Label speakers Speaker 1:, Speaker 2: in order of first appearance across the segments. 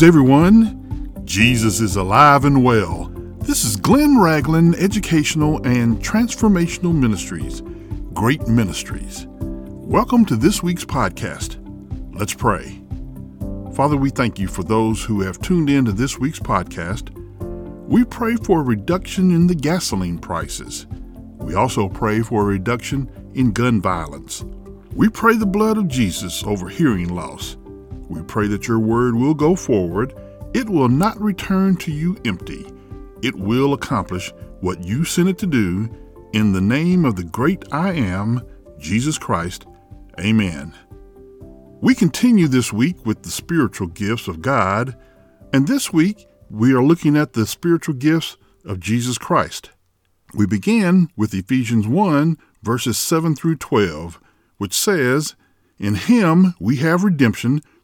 Speaker 1: news, everyone! Jesus is alive and well. This is Glenn Ragland Educational and Transformational Ministries, Great Ministries. Welcome to this week's podcast. Let's pray. Father, we thank you for those who have tuned in to this week's podcast. We pray for a reduction in the gasoline prices. We also pray for a reduction in gun violence. We pray the blood of Jesus over hearing loss. We pray that your word will go forward. It will not return to you empty. It will accomplish what you sent it to do. In the name of the great I am, Jesus Christ. Amen. We continue this week with the spiritual gifts of God, and this week we are looking at the spiritual gifts of Jesus Christ. We begin with Ephesians 1, verses 7 through 12, which says, In him we have redemption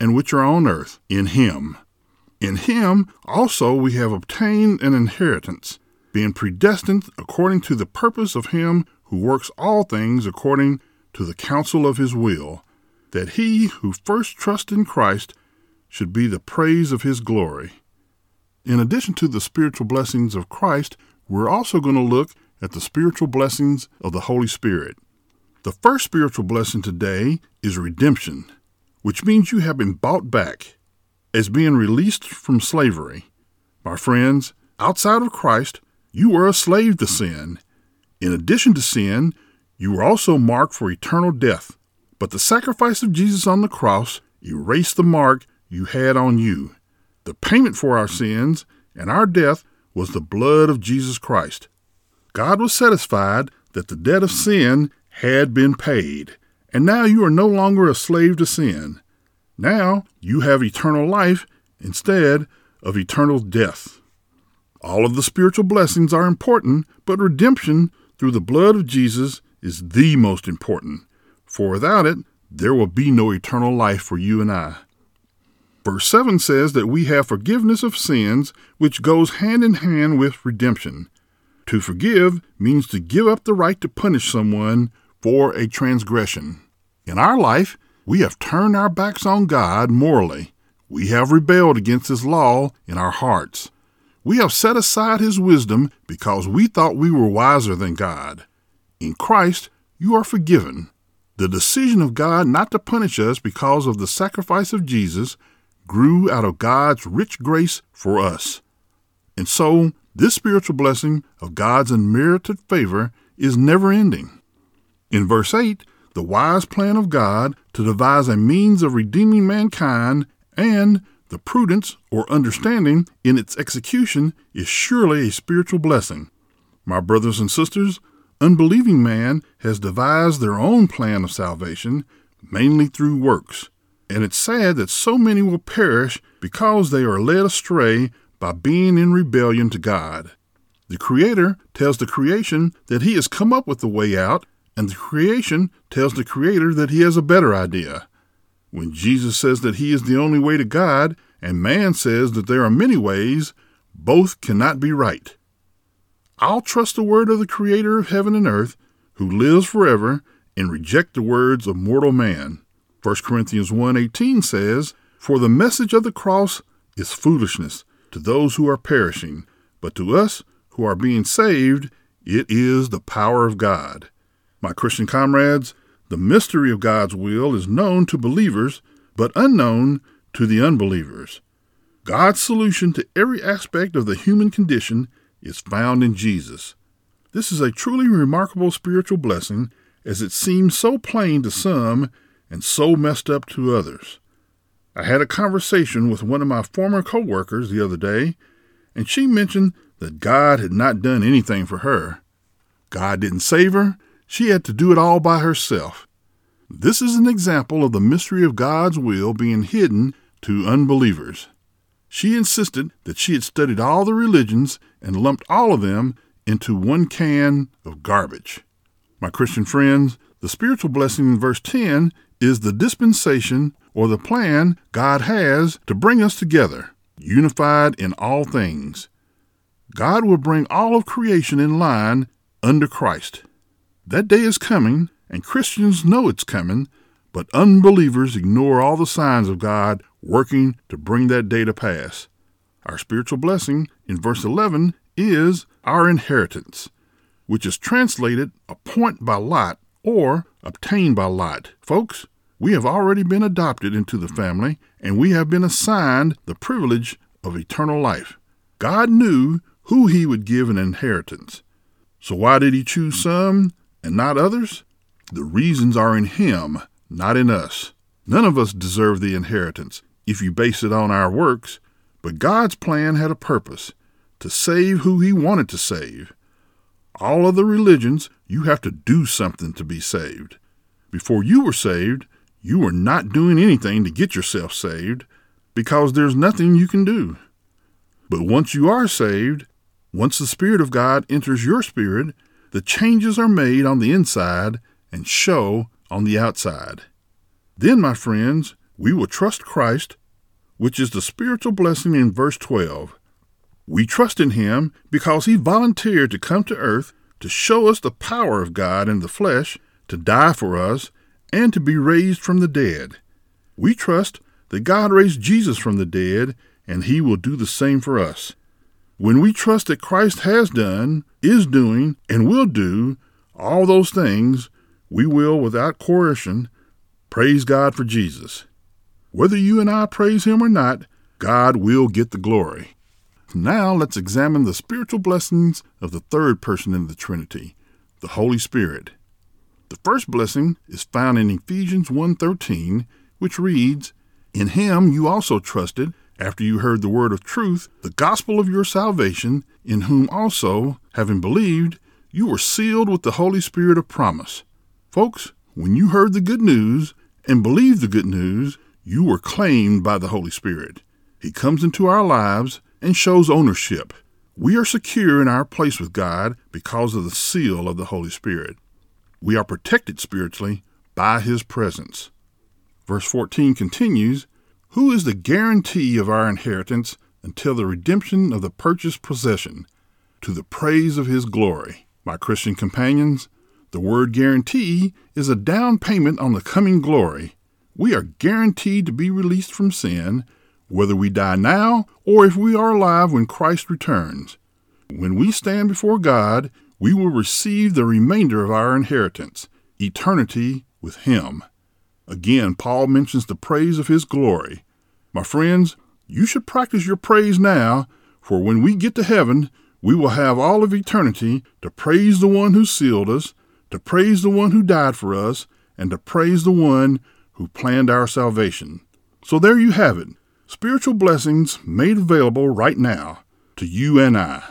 Speaker 1: and which are on earth in him. In him also we have obtained an inheritance, being predestined according to the purpose of him who works all things according to the counsel of his will, that he who first trusts in Christ should be the praise of his glory. In addition to the spiritual blessings of Christ, we're also going to look at the spiritual blessings of the Holy Spirit. The first spiritual blessing today is redemption which means you have been bought back as being released from slavery. My friends, outside of Christ, you were a slave to sin. In addition to sin, you were also marked for eternal death. But the sacrifice of Jesus on the cross erased the mark you had on you. The payment for our sins and our death was the blood of Jesus Christ. God was satisfied that the debt of sin had been paid. And now you are no longer a slave to sin. Now you have eternal life instead of eternal death. All of the spiritual blessings are important, but redemption through the blood of Jesus is the most important. For without it, there will be no eternal life for you and I. Verse 7 says that we have forgiveness of sins, which goes hand in hand with redemption. To forgive means to give up the right to punish someone for a transgression. In our life, we have turned our backs on God morally. We have rebelled against His law in our hearts. We have set aside His wisdom because we thought we were wiser than God. In Christ, you are forgiven. The decision of God not to punish us because of the sacrifice of Jesus grew out of God's rich grace for us. And so, this spiritual blessing of God's unmerited favor is never ending. In verse 8, the wise plan of God to devise a means of redeeming mankind and the prudence or understanding in its execution is surely a spiritual blessing. My brothers and sisters, unbelieving man has devised their own plan of salvation, mainly through works. And it's sad that so many will perish because they are led astray by being in rebellion to God. The Creator tells the creation that He has come up with the way out and the creation tells the Creator that he has a better idea. When Jesus says that he is the only way to God, and man says that there are many ways, both cannot be right. I'll trust the word of the Creator of heaven and earth, who lives forever, and reject the words of mortal man. 1 Corinthians 1:18 says, "For the message of the cross is foolishness to those who are perishing, but to us who are being saved, it is the power of God." My Christian comrades, the mystery of God's will is known to believers, but unknown to the unbelievers. God's solution to every aspect of the human condition is found in Jesus. This is a truly remarkable spiritual blessing, as it seems so plain to some and so messed up to others. I had a conversation with one of my former co-workers the other day, and she mentioned that God had not done anything for her. God didn't save her, she had to do it all by herself. This is an example of the mystery of God's will being hidden to unbelievers. She insisted that she had studied all the religions and lumped all of them into one can of garbage. My Christian friends, the spiritual blessing in verse 10 is the dispensation or the plan God has to bring us together, unified in all things. God will bring all of creation in line under Christ. That day is coming, and Christians know it's coming, but unbelievers ignore all the signs of God working to bring that day to pass. Our spiritual blessing in verse 11 is our inheritance, which is translated appoint by lot or obtained by lot. Folks, we have already been adopted into the family and we have been assigned the privilege of eternal life. God knew who he would give an inheritance. So why did he choose some and not others? The reasons are in him, not in us. None of us deserve the inheritance if you base it on our works, but God's plan had a purpose to save who he wanted to save. All other religions, you have to do something to be saved. Before you were saved, you were not doing anything to get yourself saved because there's nothing you can do. But once you are saved, once the Spirit of God enters your spirit, the changes are made on the inside and show on the outside. Then, my friends, we will trust Christ, which is the spiritual blessing in verse 12. We trust in Him because He volunteered to come to earth to show us the power of God in the flesh, to die for us, and to be raised from the dead. We trust that God raised Jesus from the dead, and he will do the same for us. When we trust that Christ has done, is doing, and will do all those things, we will, without coercion, praise God for Jesus. Whether you and I praise him or not, God will get the glory. Now let's examine the spiritual blessings of the third person in the Trinity, the Holy Spirit. The first blessing is found in Ephesians 1:13, which reads, "In him you also trusted after you heard the word of truth, the gospel of your salvation, in whom also, having believed, you were sealed with the Holy Spirit of promise." Folks, when you heard the good news and believed the good news, you were claimed by the Holy Spirit. He comes into our lives and shows ownership. We are secure in our place with God because of the seal of the Holy Spirit. We are protected spiritually by His presence. Verse 14 continues Who is the guarantee of our inheritance until the redemption of the purchased possession, to the praise of His glory? My Christian companions, the word guarantee is a down payment on the coming glory. We are guaranteed to be released from sin, whether we die now or if we are alive when Christ returns. When we stand before God, we will receive the remainder of our inheritance, eternity with Him. Again, Paul mentions the praise of His glory. My friends, you should practice your praise now, for when we get to heaven, we will have all of eternity to praise the one who sealed us, to praise the one who died for us, and to praise the one who planned our salvation. So there you have it spiritual blessings made available right now to you and I.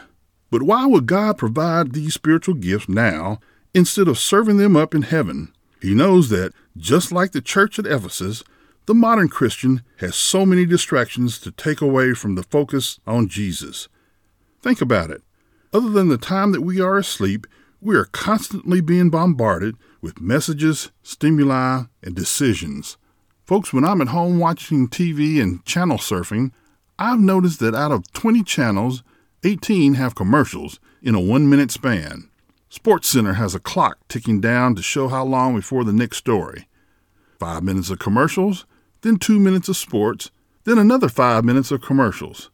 Speaker 1: But why would God provide these spiritual gifts now instead of serving them up in heaven? He knows that, just like the church at Ephesus, the modern Christian has so many distractions to take away from the focus on Jesus. Think about it. Other than the time that we are asleep, we are constantly being bombarded with messages, stimuli, and decisions. Folks, when I'm at home watching TV and channel surfing, I've noticed that out of 20 channels, 18 have commercials in a one minute span. SportsCenter has a clock ticking down to show how long before the next story. Five minutes of commercials, then two minutes of sports, then another five minutes of commercials.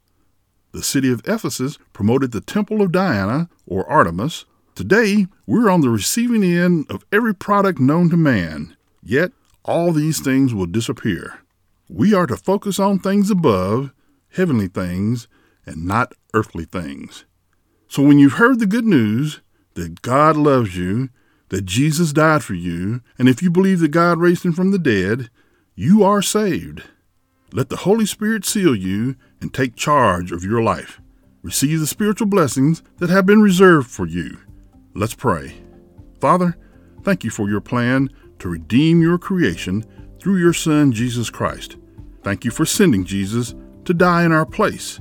Speaker 1: The city of Ephesus promoted the Temple of Diana, or Artemis. Today, we're on the receiving end of every product known to man. Yet, all these things will disappear. We are to focus on things above, heavenly things, and not earthly things. So when you've heard the good news that God loves you, that Jesus died for you, and if you believe that God raised him from the dead, you are saved. Let the Holy Spirit seal you and take charge of your life. Receive the spiritual blessings that have been reserved for you. Let's pray. Father, thank you for your plan to redeem your creation through your Son, Jesus Christ. Thank you for sending Jesus to die in our place.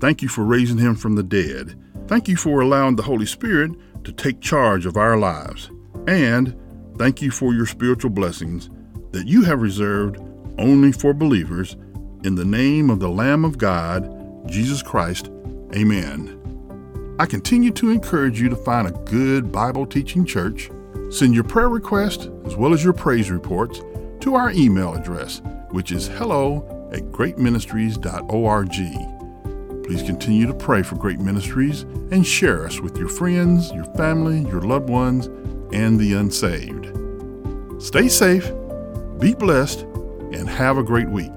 Speaker 1: Thank you for raising him from the dead. Thank you for allowing the Holy Spirit to take charge of our lives. And thank you for your spiritual blessings that you have reserved only for believers. In the name of the Lamb of God, Jesus Christ, amen. I continue to encourage you to find a good Bible teaching church. Send your prayer request as well as your praise reports to our email address, which is hello at greatministries.org. Please continue to pray for Great Ministries and share us with your friends, your family, your loved ones, and the unsaved. Stay safe, be blessed, and have a great week.